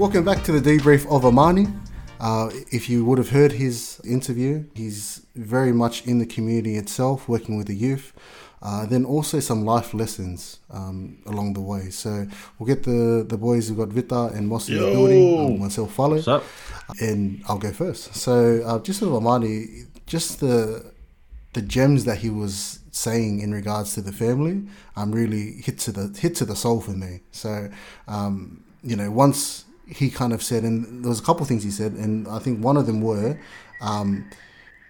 Welcome back to the debrief of Amani. Uh, if you would have heard his interview, he's very much in the community itself, working with the youth. Uh, then also some life lessons um, along the way. So we'll get the, the boys. We've got Vita and Moss in the building. Um, myself, follow. What's up? And I'll go first. So uh, just with Amani, just the the gems that he was saying in regards to the family, um, really hit to the hit to the soul for me. So um, you know, once he kind of said, and there was a couple of things he said, and I think one of them were, um,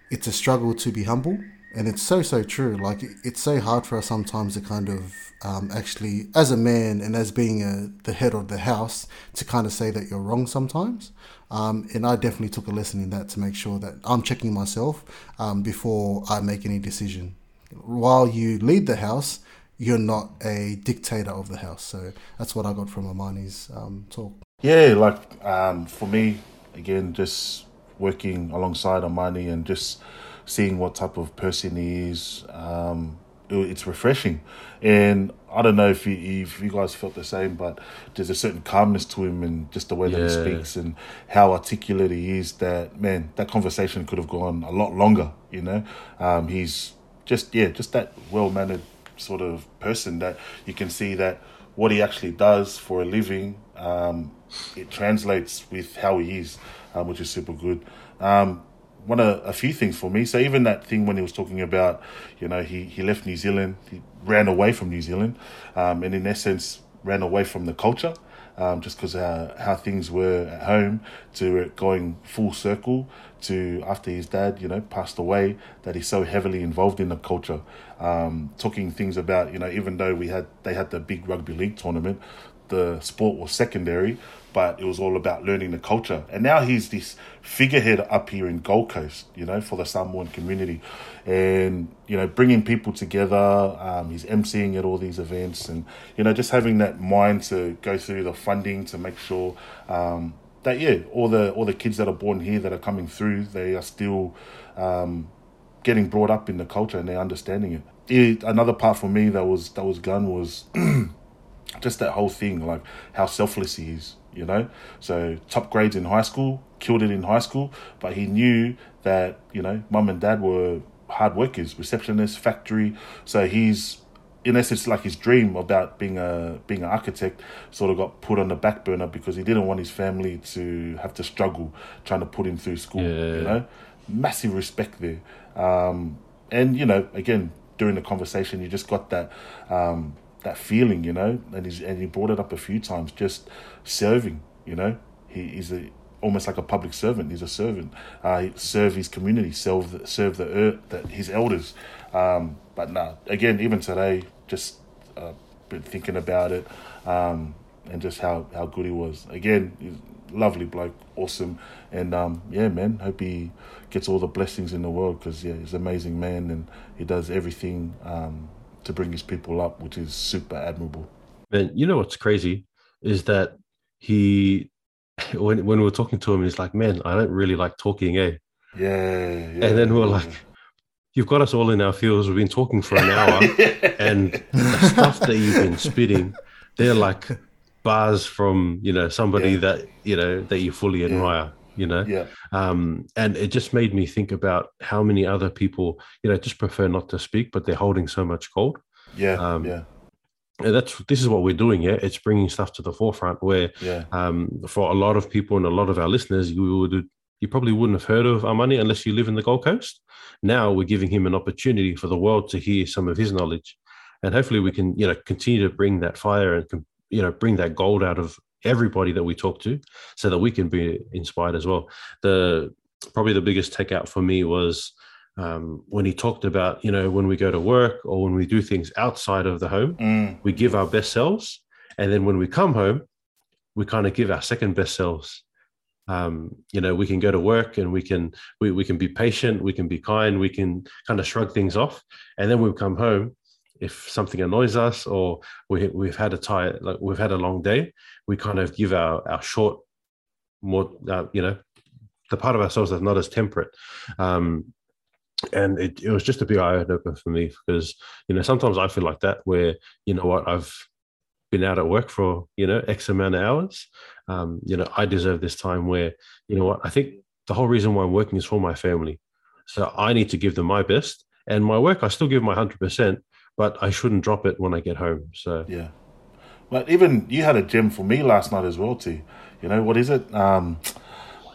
it's a struggle to be humble and it's so so true. Like it's so hard for us sometimes to kind of um, actually as a man and as being a, the head of the house to kind of say that you're wrong sometimes. Um, and i definitely took a lesson in that to make sure that i'm checking myself um, before i make any decision. While you lead the house you're not a dictator of the house. So that's what i got from amani's um, talk yeah like um, for me again just working alongside amani and just seeing what type of person he is. Um, it, it's refreshing, and I don't know if you, if you guys felt the same, but there's a certain calmness to him and just the way yeah. that he speaks and how articulate he is. That man, that conversation could have gone a lot longer. You know, um, he's just yeah, just that well mannered sort of person that you can see that what he actually does for a living, um, it translates with how he is, um, which is super good. Um, one of a few things for me. So even that thing when he was talking about, you know, he, he left New Zealand, he ran away from New Zealand, um, and in essence ran away from the culture, um, just because uh, how things were at home, to going full circle to after his dad, you know, passed away, that he's so heavily involved in the culture, um, talking things about, you know, even though we had they had the big rugby league tournament, the sport was secondary, but it was all about learning the culture. And now he's this figurehead up here in Gold Coast, you know, for the Samoan community, and you know, bringing people together. Um, he's emceeing at all these events, and you know, just having that mind to go through the funding to make sure um, that yeah, all the all the kids that are born here that are coming through, they are still um, getting brought up in the culture and they're understanding it. it. Another part for me that was that was gun was. just that whole thing, like how selfless he is, you know. So top grades in high school, killed it in high school, but he knew that you know mum and dad were hard workers, receptionists, factory. So he's in essence like his dream about being a being an architect sort of got put on the back burner because he didn't want his family to have to struggle trying to put him through school. Yeah. You know, massive respect there. Um, and you know, again during the conversation, you just got that. Um, that feeling, you know, and he's and he brought it up a few times. Just serving, you know, he, he's a almost like a public servant. He's a servant. Uh, serve his community, serve serve the earth, that his elders. Um, but nah, again, even today, just uh, been thinking about it, um, and just how how good he was. Again, he's lovely bloke, awesome, and um, yeah, man. Hope he gets all the blessings in the world because yeah, he's an amazing man and he does everything um, to bring his people up, which is super admirable. And you know what's crazy is that he, when when we were talking to him, he's like, "Man, I don't really like talking, eh?" Yeah. yeah and then we are like, "You've got us all in our feels. We've been talking for an hour, and the stuff that you've been spitting, they're like bars from you know somebody yeah. that you know that you fully admire." You know? Yeah. Um and it just made me think about how many other people you know just prefer not to speak but they're holding so much gold. Yeah um yeah. and that's this is what we're doing yeah it's bringing stuff to the forefront where yeah. um for a lot of people and a lot of our listeners you would you probably wouldn't have heard of Amani unless you live in the Gold Coast. Now we're giving him an opportunity for the world to hear some of his knowledge, and hopefully we can, you know, continue to bring that fire and you know bring that gold out of everybody that we talk to so that we can be inspired as well. The probably the biggest takeout for me was um, when he talked about you know when we go to work or when we do things outside of the home mm. we give our best selves. And then when we come home we kind of give our second best selves. Um, you know we can go to work and we can we, we can be patient we can be kind we can kind of shrug things off. And then we come home if something annoys us or we, we've had a tired like we've had a long day we kind of give our our short more uh, you know the part of ourselves that's not as temperate um, and it, it was just a big eye opener for me because you know sometimes i feel like that where you know what i've been out at work for you know X amount of hours. Um, you know, I deserve this time where you know what I think the whole reason why I'm working is for my family. So I need to give them my best, and my work I still give my hundred percent, but I shouldn't drop it when I get home. So Yeah. But even you had a gem for me last night as well, too. You know, what is it? Um,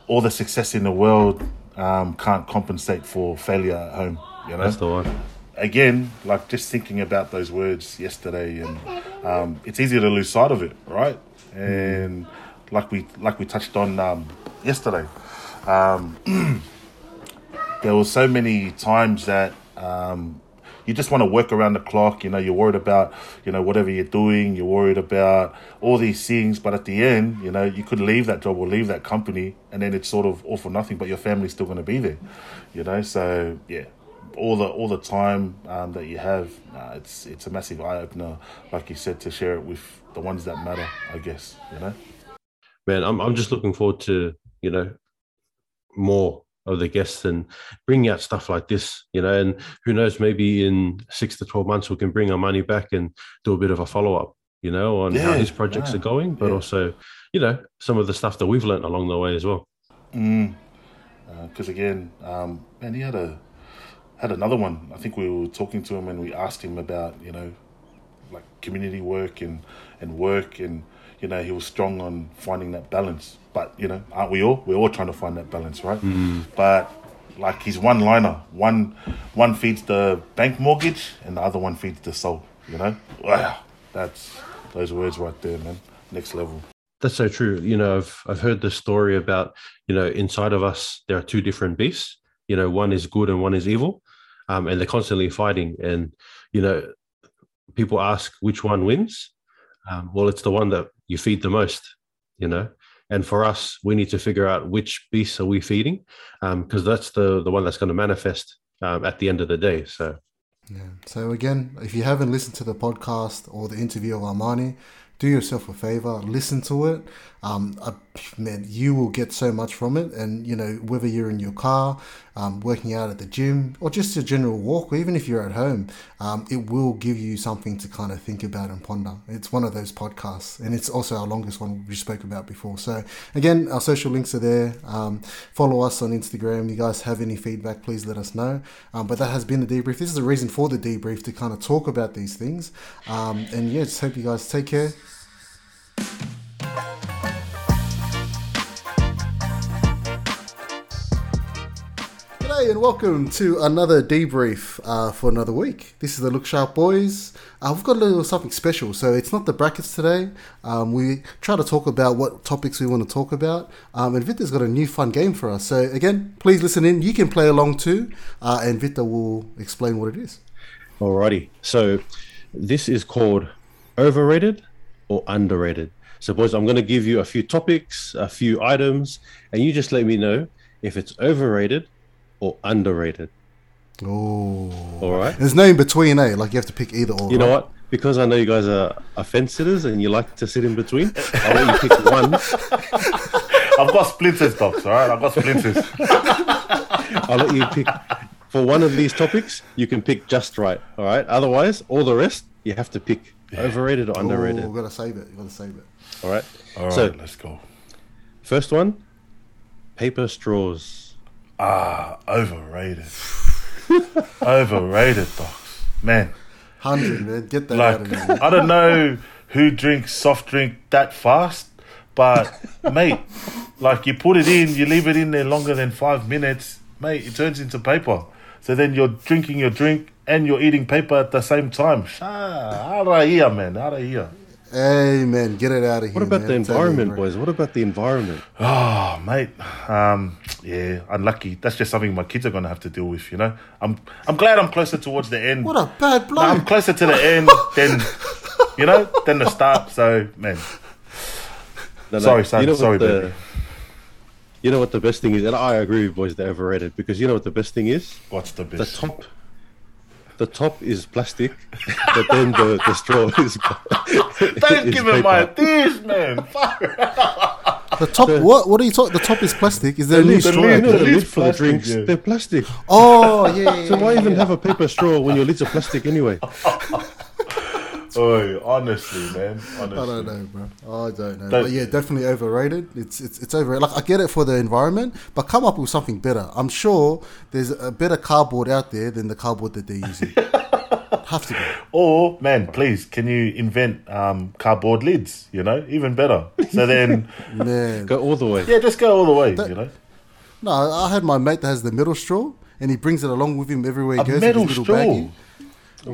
all the success in the world um, can't compensate for failure at home. You know? that's the one. Again, like just thinking about those words yesterday, and um, it's easy to lose sight of it, right? And like we like we touched on um, yesterday, um, there were so many times that um, you just want to work around the clock. You know, you're worried about you know whatever you're doing. You're worried about all these things, but at the end, you know, you could leave that job or leave that company, and then it's sort of all for nothing. But your family's still going to be there. You know, so yeah, all the all the time um, that you have, it's it's a massive eye opener, like you said, to share it with the ones that matter. I guess you know. man, I'm I'm just looking forward to you know more of the guests and bringing out stuff like this, you know, and who knows, maybe in six to twelve months we can bring Amani back and do a bit of a follow up, you know, on how Yeah, his projects yeah, are going, but yeah. also, you know, some of the stuff that we've learned along the way as well. because again, um, man, he had a had another one. I think we were talking to him and we asked him about you know, community work and and work and you know he was strong on finding that balance. But you know, aren't we all? We're all trying to find that balance, right? But like his one liner, one one feeds the bank mortgage and the other one feeds the soul. You know, wow, that's those words right there, man. Next level. That's so true. You know, I've I've heard the story about, you know, inside of us there are two different beasts. You know, one is good and one is evil. Um, and they're constantly fighting. And, you know, people ask which one wins. Um, well, it's the one that you feed the most, you know. And for us, we need to figure out which beasts are we feeding, because that's the the one that's going to manifest um, at the end of the day. So Yeah. So again, if you haven't listened to the podcast or the interview of Amani, do yourself a favor, listen to it. Um, uh, man, you will get so much from it. And you know, whether you're in your car, um, working out at the gym, or just a general walk, or even if you're at home, um, it will give you something to kind of think about and ponder. It's one of those podcasts, and it's also our longest one we spoke about before. So again, our social links are there. Um, follow us on Instagram. You guys have any feedback, please let us know. Um, but that has been the debrief. This is the reason for the debrief to kind of talk about these things. Um, and yeah, just hope you guys take care. G'day and welcome to another debrief uh, for another week. This is the Look Sharp Boys. Uh, we've got a little something special, so it's not the brackets today. Um, we try to talk about what topics we want to talk about, um, and Vita's got a new fun game for us. So again, please listen in. You can play along too, uh, and Vita will explain what it is. Alrighty. So this is called overrated or underrated. So, boys, I'm going to give you a few topics, a few items, and you just let me know if it's overrated or underrated. Oh, All right. there's no in between, eh? Like you have to pick either or. You know right? what? Because I know you guys are, are fence sitters and you like to sit in between, I'll let you pick one. I've got splinters, docs. All right, I've got splinters. I'll let you pick for one of these topics. You can pick just right. All right. Otherwise, all the rest you have to pick overrated or underrated. Oh, gotta save it. You've Gotta save it. All right. All right, So let's go. first one, paper straws. Ah, overrated. overrated, docs. Man, Hundred, man. Get that out of like. I don't know who drinks soft drink that fast, but mate, like you put it in, you leave it in there longer than five minutes, mate, it turns into paper. So then you're drinking your drink and you're eating paper at the same time. Ah, out of here, man, out of here. Amen. Get it out of here. What about man. the I'm you, environment, boys? What about the environment? Oh, mate. Um, yeah, unlucky. That's just something my kids are gonna have to deal with. You know, I'm I'm glad I'm closer towards the end. What a bad No, I'm closer to the end than you know than the start. So, man, No, no, Sorry, son. what Sorry, the, baby. You know what the best thing is, and I agree with boys. They're overrated because you know what the best thing is. what's the best? The top, the top is plastic, but then the, the straw is. Don't is give him my paper. ideas, man. Fuck. The top. what? What are you talking? The top is plastic. Is there a new the straw? lid, out no, there? the lid's lid for the plastic, drinks, yeah. they're plastic. Oh yeah. yeah, So why yeah, even have a paper straw when your lids are plastic anyway? Oh, honestly, man. Honestly. I don't know, bro. I don't know. Don't- but yeah, definitely overrated. It's it's it's over. Like I get it for the environment, but come up with something better. I'm sure there's a better cardboard out there than the cardboard that they're using. Have to be. Or, man, please, can you invent um, cardboard lids? You know, even better. So then, Man. Go all the way. yeah, just go all the way. you know, No, I had my mate that has the metal straw, and he brings it along with him everywhere he a goes. with metal straw. baggie.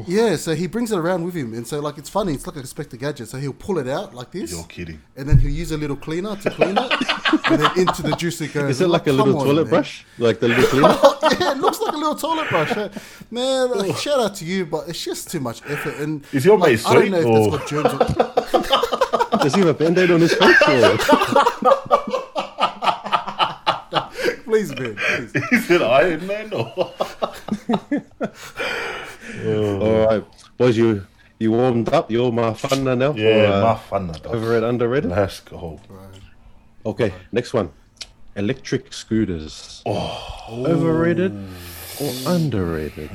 Yeah, so he brings it around with him, and so like it's funny. It's like a Inspector Gadget. So he'll pull it out like this, You're kidding. and then he'll use a little cleaner to clean it, and then into the juice it goes. Is it I'm like a little toilet man." brush? Like the little cleaner? yeah, it looks like a little toilet brush. eh? Man, like, shout out to you, but it's just too much effort. And Is your like, mate I don't sweet, know if or- that's got germs. Or, Does he have a band-aid on his face? Or? please, man, please. Is it Iron Man or? All right, boys, you you warmed up. You're my fun now. Yeah, for, my uh, fun. dog. overrated, underrated. Let's go. Okay, next one. Electric scooters. Oh. Overrated or underrated?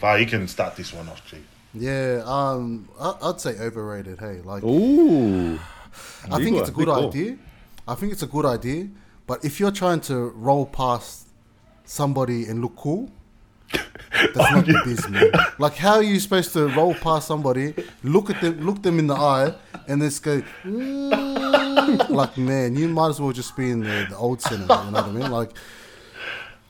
Va, you can start this one off, G. Yeah, um, I, I'd say overrated. Hey, like Ooh. I think it's a a good big call. idea. I think it's a good idea, but if you're trying to roll past somebody and look cool, that's not the biz, man. Like, how are you supposed to roll past somebody, look at them, look them in the eye, and then just go, "Mm." like, man, you might as well just be in the, the old cinema. You know what I mean? Like.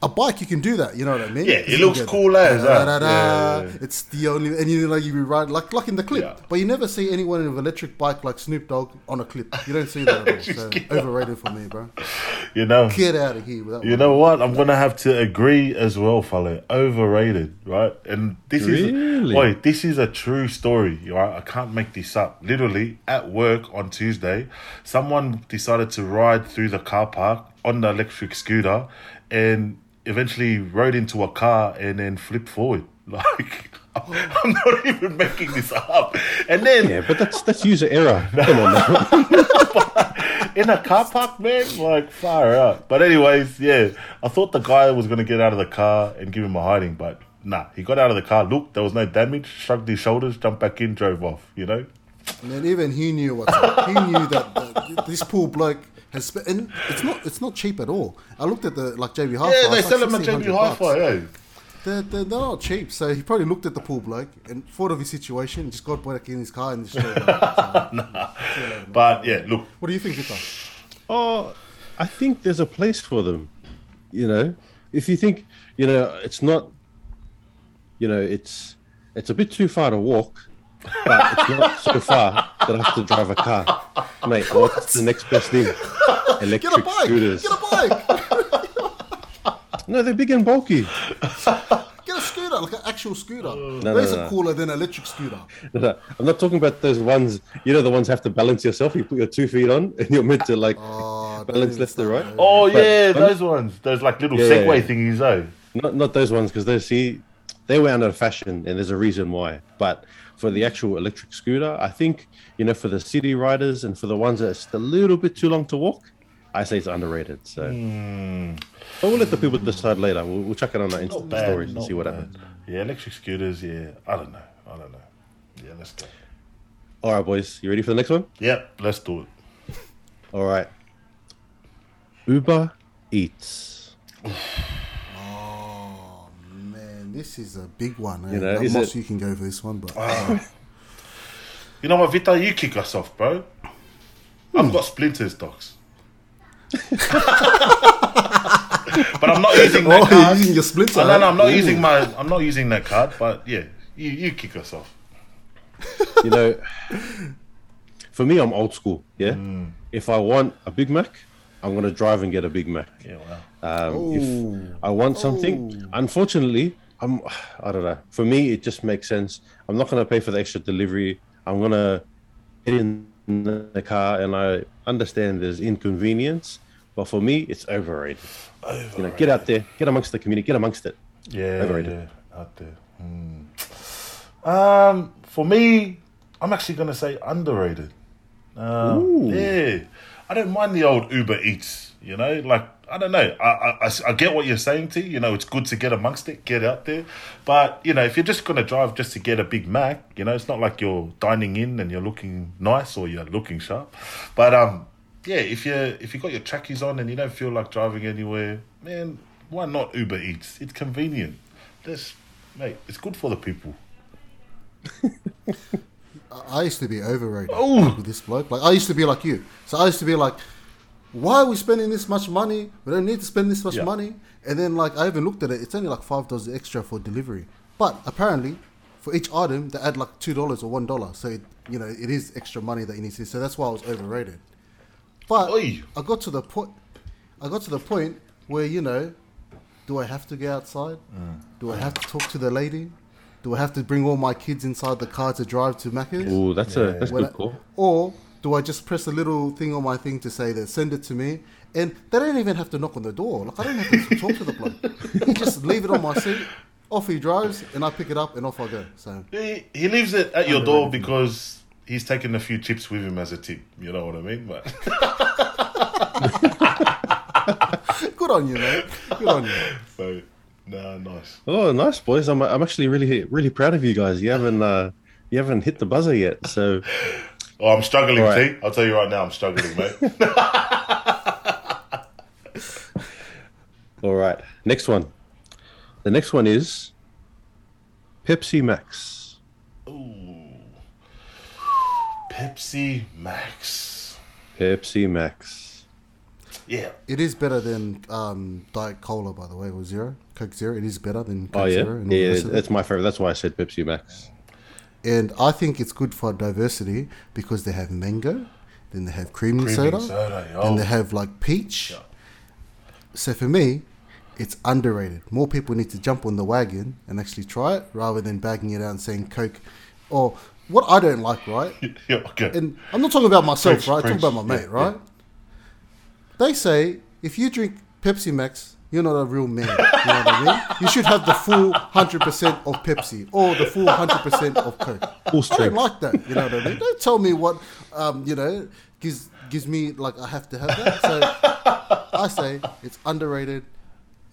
A bike, you can do that. You know what I mean? Yeah, it looks get cool as that. da-da-da-da. Yeah, yeah, yeah. It's the only, and you know, you ride like like in the clip, Yeah. but you never see anyone in an electric bike like Snoop Dogg on a clip. You don't see that at all. So overrated for me, bro. You know. Get out of here with that. You one. know what? I'm gonna have to agree as well, fellow. Overrated, right? And this Really? is wait, this is a true story, right? I can't make this up. Literally, at work on Tuesday, someone decided to ride through the car park on the electric scooter, and eventually rode into a car and then flipped forward. Like I'm not even making this up. And then Yeah, but that's that's user error. Come on now. in a car park, man. Like far out. But anyways, yeah, I thought the guy was gonna get out of the car and give him a hiding, but nah, he got out of the car. Look, there was no damage. Shrugged his shoulders, jumped back in, drove off. You know. And then even he knew what's up. He knew that uh, this poor bloke has spent, and it's not it's not cheap at all. I looked at the like JB Hi-Fi. Yeah, they it's sell like him at JB 1600 bucks. Hi-Fi. Yeah. They're, they're, they're not cheap. So he probably looked at the poor bloke and thought of his situation, and just got back in his car and just drove off. So, But yeah, look, what do you think, Victor? Oh, I think there's a place for them. You know, if you think, you know, it's not, you know, it's it's a bit too far to walk, but it's not so far that I have to drive a car, mate. What's the next best thing? Get a Electric bike. scooters. Get a bike. No, they're big and bulky. Get a scooter, like an actual scooter. no, Those no. are cooler than an electric scooter. I'm not talking about those ones. You know, the ones have to balance yourself. You put your two feet on, and you're meant to like Oh, balance left to right. oh But- yeah, but- those ones, those like little Yeah, yeah, Segway yeah. thingies, though. Not not those ones because they see they were of fashion and there's a reason why. But for the actual electric scooter, I think you know for the city riders and for the ones that's a little bit too long to walk, I say it's underrated. So, hmm. but we'll let the people decide later. We'll, we'll check it on our Insta Bad, stories and see what bad. happens. Yeah, electric scooters. Yeah, I don't know. I don't know. Yeah, let's go. All right, boys, you ready for the next one? Yep, let's do it. All right. Uber Eats. Man, this is a big one. Eh? You know, Not much it- you can go for this one, but You know what, Vita? You kick us off, bro. I've got splinters, docs. but I'm not using that oh, card. you're using your splinter. Oh, no, no, eh? I'm not Ooh. using my. I'm not using that card. But yeah, you you kick us off. You know, for me, I'm old school. Yeah. If I want a Big Mac, I'm gonna drive and get a Big Mac. Yeah, wow. Um, if I want something, unfortunately, I'm I don't know. For me, it just makes sense. I'm not gonna pay for the extra delivery. I'm gonna get in the car, and I understand there's inconvenience, but for me, it's overrated. You know, get out there, get amongst the community, get amongst it. Yeah, Overrated. yeah, out there. Hmm. Um, for me, I'm actually gonna say underrated. Um, yeah, I don't mind the old Uber Eats. You know, like I don't know. I, I, I get what you're saying, to You know, it's good to get amongst it, get out there. But you know, if you're just gonna drive just to get a Big Mac, you know, it's not like you're dining in and you're looking nice or you're looking sharp. But um, yeah, if you if you got your trackies on and you don't feel like driving anywhere, man, why not Uber Eats? It's convenient. This, mate, it's good for the people. I used to be overrated Oh. with this bloke. Like I used to be like you. So I used to be like, why are we spending this much money? We don't need to spend this much Yeah. money. And then like I even looked at it. It's only like five dollars extra for delivery. But apparently, for each item, they add like two dollars or one dollar. So it, you know it is extra money that you need to. So that's why I was overrated. But Oi. I got to the point. I got to the point where you know, do I have to go outside? Mm. Do I have to talk to the lady? Do I have to bring all my kids inside the car to drive to Macca's? Oh, that's a that's a When good I- call. Or do I just press a little thing on my thing to say that send it to me? And they don't even have to knock on the door. Like I don't have to talk to the bloke. He just leave it on my seat. Off he drives, and I pick it up, and off I go. So He, he leaves it at your door because he's taken a few chips with him as a tip. You know what I mean? But good on you, mate. Good on you. so, nah, nice. Oh, nice boys! I'm I'm actually really really proud of you guys. You haven't uh, you haven't hit the buzzer yet, so Oh, I'm struggling, All right. T. I'll tell you right now, I'm struggling, mate. all right. Next one. The next one is Pepsi Max. Oh, Pepsi Max. Pepsi Max. Yeah. It is better than um, Diet Cola, by the way, or Zero. Coke Zero. It is better than Coke Oh yeah, Zero. and yeah. rest of it. That's my favorite. That's why I said Pepsi Max. And I think it's good for diversity because they have mango, then they have creamy, soda, soda, yo. and they have like peach. So for me, it's underrated. More people need to jump on the wagon and actually try it rather than bagging it out and saying Coke. Or what I don't like, right? yeah okay. And I'm not talking about myself, Preach, right? I'm talking about my mate, Yeah, right? They say if you drink Pepsi Max, you're not a real man. You know what I mean? You should have the full 100% of Pepsi or the full 100% of Coke. I don't like that. You know what I mean? Don't tell me what, um, you know, gives gives me like I have to have that. So I say it's underrated,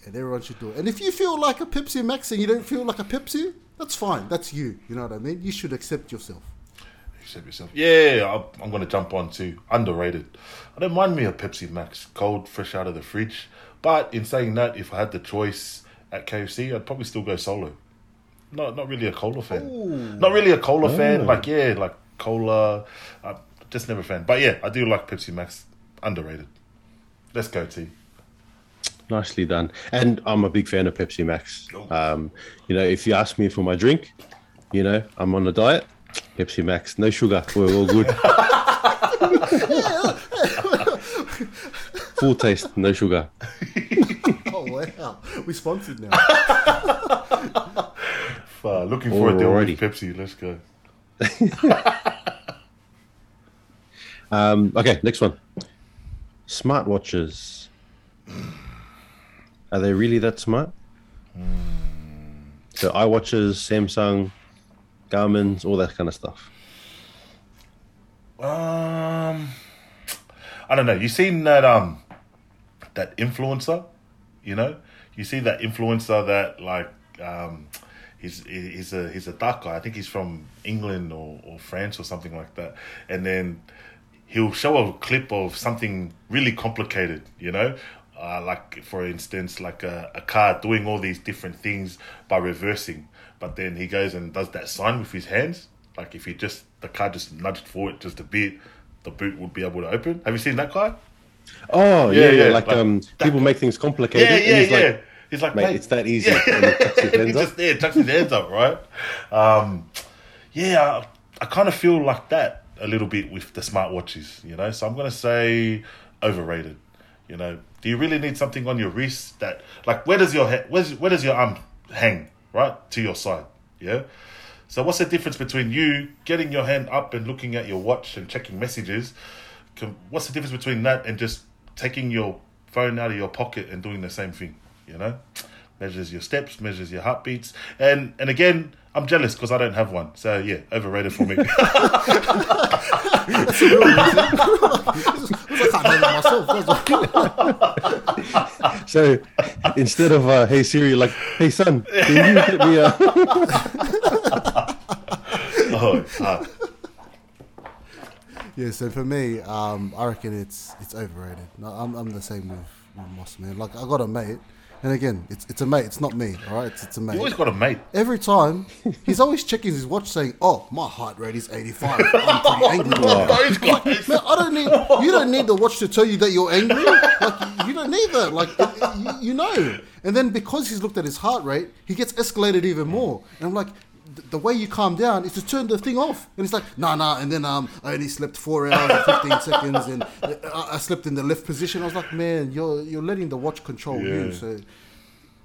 and everyone should do it. And if you feel like a Pepsi Max and you don't feel like a Pepsi, that's fine. That's you. You know what I mean? You should accept yourself. Accept yourself. Yeah, I'm going to jump on to underrated. I don't mind me a Pepsi Max, cold, fresh out of the fridge. But in saying that, if I had the choice at KFC, I'd probably still go solo. Not not really a cola fan. Not really a cola fan. Like yeah, like cola. I'm just never a fan. But yeah, I do like Pepsi Max. Underrated. Let's go T. Nicely done. And I'm a big fan of Pepsi Max. Um, you know, if you ask me for my drink, you know, I'm on a diet. Pepsi Max, no sugar. We're all good. Full taste, no sugar. Oh wow, we sponsored now. Uh, looking for a deal Alrighty. with Pepsi. Let's go. Um, okay, next one. Smartwatches. Are they really that smart? So iWatches, Samsung, Garmin's, all that kind of stuff. Um, I don't know. You seen that um that influencer? You know, you see that influencer that like um he's he's a he's a dark guy. I think he's from England or, or France or something like that. And then he'll show a clip of something really complicated. You know. Uh, like for instance, like a, a car doing all these different things by reversing, but then he goes and does that sign with his hands. Like if he just the car just nudged forward just a bit, the boot would be able to open. Have you seen that guy? Oh, yeah, Yeah, yeah. yeah, like, like um, people make things complicated. Yeah, yeah, he's yeah. like, He's like, mate, it's that easy. And he tucks his he up. just yeah, tucks his hands up, right? Um, yeah, I, I kind of feel like that a little bit with the smartwatches, you know. So I'm gonna say overrated. You know, do you really need something on your wrist that, like, where does your he- where's, where does your arm hang, right, to your side? Yeah. So what's the difference between you getting your hand up and looking at your watch and checking messages? Com- What's the difference between that and just taking your phone out of your pocket and doing the same thing? You know, measures your steps, measures your heartbeats, and and again, I'm jealous because I don't have one. So yeah, overrated for me. Because I can't myself. So instead of uh, "Hey Siri," like "Hey son, can you get me a?" oh, uh, Yeah, so for me, um, I reckon it's it's overrated. No, I'm, I'm the same with, with Moss, man. Like I got a mate, and again, it's it's a mate. It's not me, all right? It's, it's a mate. you always got a mate. Every time, he's always checking his watch, saying, "Oh, my heart rate is 85. I'm pretty angry." Those guys. Man, I don't need. You don't need the watch to tell you that you're angry. Like you don't need that. Like you, you know. And then because he's looked at his heart rate, he gets escalated even more. And I'm like, the way you calm down is to turn the thing off. And it's like, nah, nah. And then um, I only slept four hours and 15 seconds, and uh, I, I slept in the left position. I was like, man, you're you're letting the watch control you. So,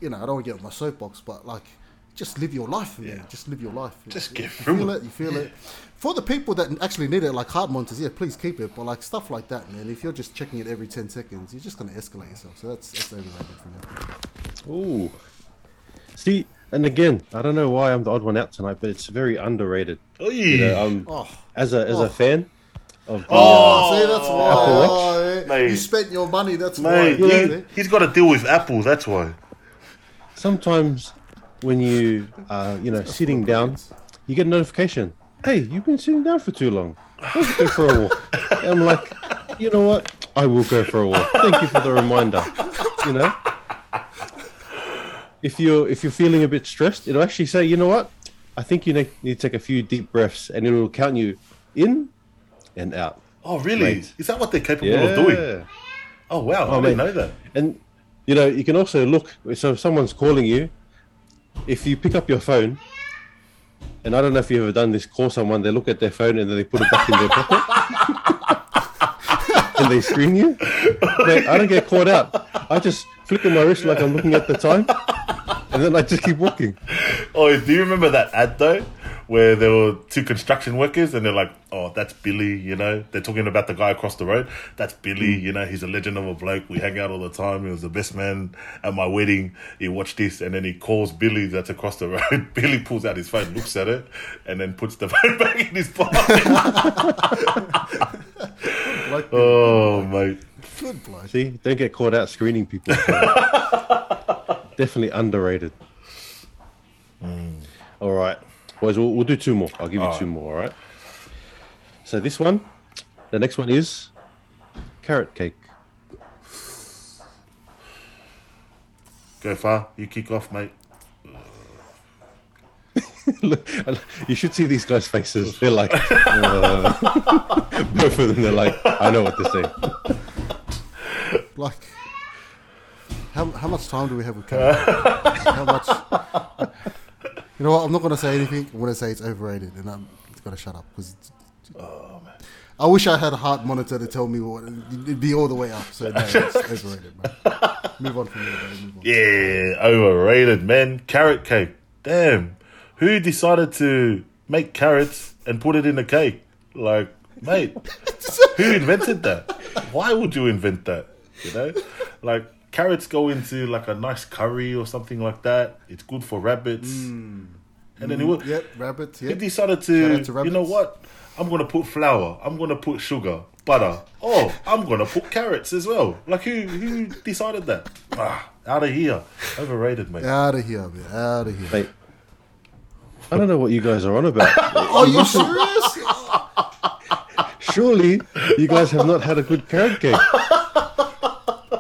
you know, I don't want to get on my soapbox, but like. Just live your life, man. Yeah. Just live your life. Just You get feel it. it. You feel it. For the people that actually need it, like heart monitors, yeah, please keep it. But like stuff like that, man, if you're just checking it every ten seconds, you're just gonna escalate yourself. So that's that's overrated for me. Ooh. See, and again, I don't know why I'm the odd one out tonight, but it's very underrated. Oy. You know, um, Oh, as a as Oh. a fan of the, Oh, see, that's why Apple Watch? Oh, yeah. Mate. you spent your money. That's Mate, why. he, he's got to deal with Apple. That's why. sometimes when you uh, you know sitting down, you get a notification. Hey, you've been sitting down for too long. Let's go for a walk. I'm like, you know what? I will go for a walk. Thank you for the reminder. You know, if you're if you're feeling a bit stressed, it'll actually say, you know what? I think you ne- need to take a few deep breaths, and it'll count you in and out. Oh, really? Mate. Is that what they're capable Yeah. of doing? Oh, wow. I Oh, didn't mate. know that. And you know, you can also look. So if someone's calling you, if you pick up your phone, and I don't know if you've ever done this, call someone, they look at their phone and then they put it back in their pocket, and they screen you. Mate, I don't get caught out. I just flick on my wrist like I'm looking at the time, and then I just keep walking. Oh, do you remember that ad though, where there were two construction workers and they're like, "Oh, that's Billy," you know? They're talking about the guy across the road. That's Billy, mm. you know. He's a legend of a bloke. We hang out all the time. He was the best man at my wedding. He watched this and then he calls Billy that's across the road. Billy pulls out his phone, looks at it, and then puts the phone back in his pocket. Like, oh, mate. Good bloke. See, don't get caught out screening people. Definitely underrated. All right, boys, we'll, we'll do two more. I'll give you two more. All right. So this one, the next one is carrot cake. Go far. You kick off, mate. Look, you should see these guys' faces. They're like, uh, both of them. They're like, I know what to say. Like, how, how much time do we have with Karen? how much? You know what? I'm not going to say anything. I'm going to say it's overrated, and I'm going to shut up because. I wish I had a heart monitor to tell me what it'd be all the way up. So no, it's overrated, man. Move on from there. Move on. Yeah, overrated, man. Carrot cake. Damn. Who decided to make carrots and put it in a cake? Like, mate, who invented that? Why would you invent that? You know? Like, carrots go into like a nice curry or something like that. It's good for rabbits. And then he, wa- Yep, rabbit. he decided to, to you know what? I'm going to put flour. I'm going to put sugar, butter. Oh, I'm going to put carrots as well. Like, who, who decided that? Ah, out of here. Overrated, mate. Out of here, man. Out of here. Mate, I don't know what you guys are on about. Are you serious? Surely you guys have not had a good carrot cake,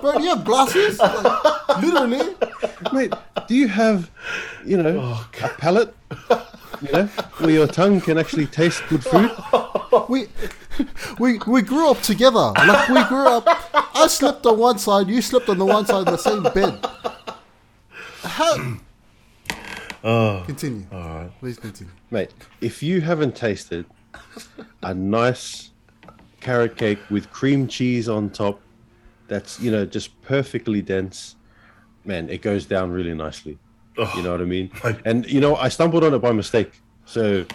Bro, do you have glasses? Like, literally. mate. Do you have, you know, oh, a palate? You know, where your tongue can actually taste good food. We, we we grew up together. Like we grew up. I slept on one side. You slept on the one side of the same bed. How? Oh. continue. All right. Please continue. Mate, if you haven't tasted a nice carrot cake with cream cheese on top, that's you know just perfectly dense, man, it goes down really nicely. You know what I mean? And you know, I stumbled on it by mistake. So,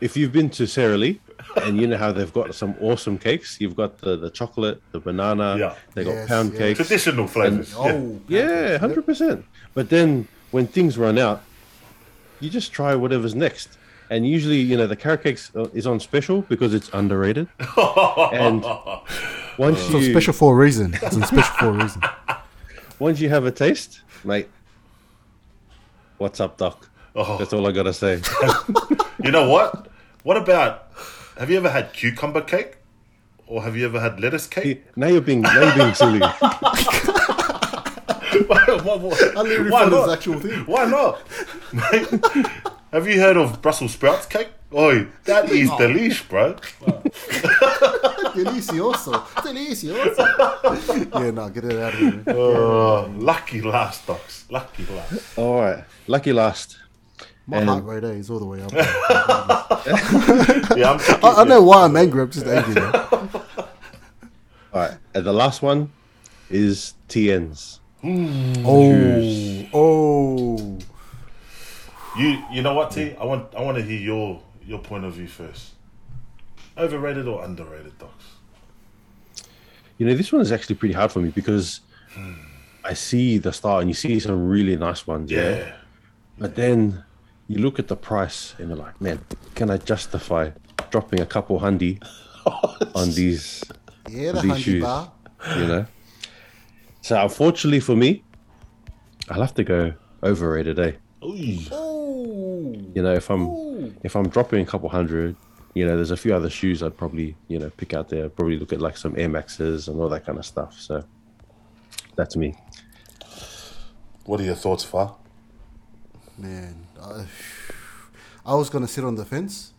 if you've been to Sara Lee, and you know how they've got some awesome cakes. You've got the, the chocolate, the banana. Yeah. They got Yes, pound yes. cakes. Traditional flavors. yeah. Oh, Yeah, pancakes, hundred percent. But then when things run out, you just try whatever's next. And usually, you know, the carrot cakes uh, is on special because it's underrated. and once It's you special for a reason. It's special for a reason. once you have a taste, mate, what's up, doc? Oh. That's all I gotta say. You know what? What about? Have you ever had cucumber cake, or have you ever had lettuce cake? now you're being now you're being silly. Why- why- why- I why thought it was not? Why not? Mate, have you heard of Brussels sprouts cake? Oi, that is delish, bro. Delicioso. Delicioso. yeah, no, get it out of here. Oh, lucky last, docs. Lucky last. All right, lucky last. My And- heart rate eh, is all the way up. Yeah, I'm taking, I, I know why I'm angry. I'm just angry. All right, and the last one is TNs. Oh, oh. You you know what, T? I want I want to hear your your point of view first. Overrated or underrated, docs? You know, this one is actually pretty hard for me because I see the star and you see some really nice ones. Yeah. Yeah. But then you look at the price and you're like, man, can I justify dropping a couple hundy on these, Yeah, the These shoes. bar. you know? So unfortunately for me, I'll have to go overrated, eh? Ooh. Oh. You know, if I'm if I'm dropping a couple hundred, you know, there's a few other shoes I'd probably, you know, pick out there. Probably look at like some Air Maxes and all that kind of stuff. So that's me. What are your thoughts, Far? Man, I, I was gonna sit on the fence,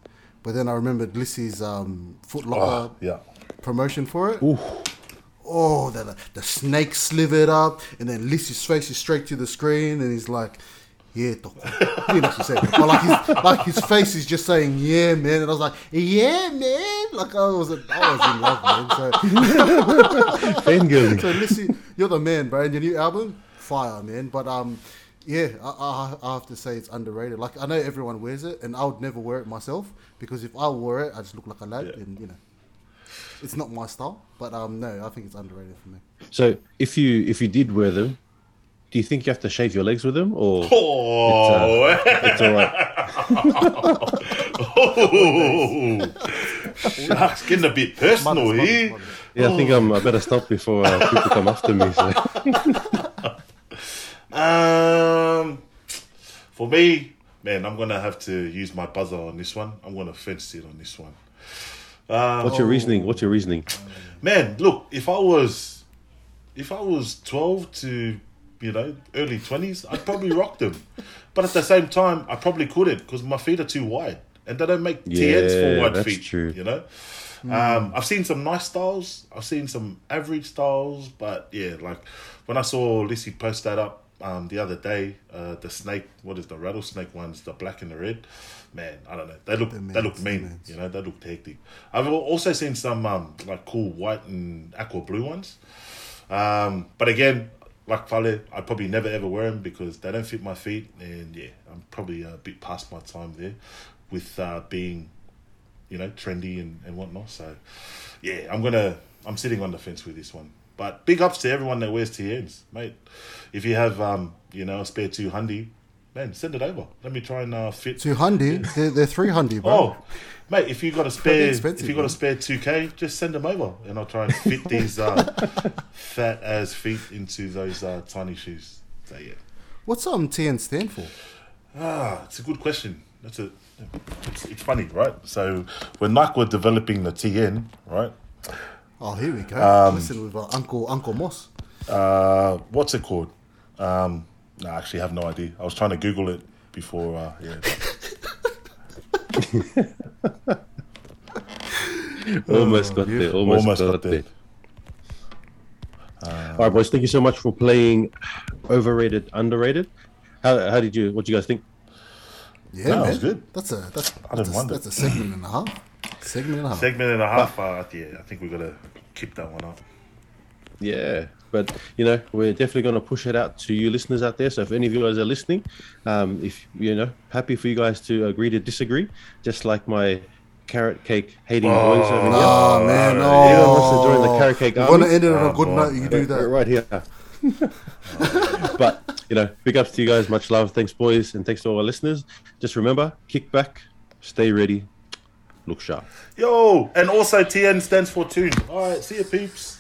but then I remembered Lissy's um, Foot Locker Oh, yeah. promotion for it. Oh, the the snake slivered up, and then Lissy's face is straight to the screen, and he's like, "Yeah, Toko." He didn't actually say it, but like his like his face is just saying, "Yeah, man," and I was like, "Yeah, man," like I was I was in love, man. So Fangirling. so Lissy, you're the man, bro. And your new album, fire, man. But um, yeah, I, I, I have to say it's underrated. Like I know everyone wears it, and I would never wear it myself because if I wore it, I just look like a lad, Yeah. and you know, it's not my style. But um, no, I think it's underrated for me. So if you if you did wear them, do you think you have to shave your legs with them or Oh, it's all right? oh. Shucks, getting a bit personal Mothers, mothers, here. mothers. Yeah, I think I'm, I better stop before uh, people come after me. So. Um, for me, man, I'm gonna have to use my buzzer on this one. I'm gonna fence it on this one. Um, What's your reasoning? What's your reasoning? man, look, if I was, if I was 12 to, you know, early 20s, I'd probably rock them. But at the same time, I probably couldn't because my feet are too wide and they don't make TNs for Yeah, wide that's feet. true. You know, um, I've seen some nice styles. I've seen some average styles, but yeah, like when I saw Lissy post that up um, the other day, uh, the snake, what is the rattlesnake ones, the black and the red. Man, I don't know. They look, they look mean. mans. You know, they look hectic. I've also seen some um, like cool white and aqua blue ones. Um, but again, like Fale, I probably never ever wear them because they don't fit my feet, and yeah, I'm probably a bit past my time there with uh, being, you know, trendy and, and whatnot. So yeah, I'm gonna I'm sitting on the fence with this one. But big ups to everyone that wears TNs, mate. If you have um, you know, a spare two man, send it over. Let me try and uh, fit two hundred. they're, they're three hundy, bro. Oh, mate, if you got a spare, if you got a spare two k, just send them over, and I'll try and fit these uh, fat as feet into those uh, tiny shoes. So yeah, What's um TN stand for? ah, it's a good question. That's a, it's, it's funny, right? So when Nike were developing the TN, right? Oh, here we go. Um, Listen with uh, Uncle Uncle Moss. Uh, what's it called? Um, no, I actually have no idea. I was trying to Google it before. Uh, yeah, Almost got there. Almost, almost got, got there. there. All right, boys. Thank you so much for playing overrated, underrated. How, how did you? What do you guys think? Yeah, No, it man. was good. That's a that's I that's didn't a, wonder. that's a segment and a half. Segment and a half. Segment and a half. Uh, yeah, I think we gotta keep that one up. Yeah, but you know, we're definitely going to push it out to you listeners out there. So if any of you guys are listening, um, if you know, happy for you guys to agree to disagree, just like my carrot cake hating boys over here. Oh man, no. oh. Anyone wants to join the carrot cake You army? want to end it on a Oh, good boy. note? You do that. right here. but you know, big ups to you guys. Much love. Thanks, boys, and thanks to all our listeners. Just remember, kick back, stay ready, look sharp. Yo, and also TN stands for tune. All right, see you, peeps.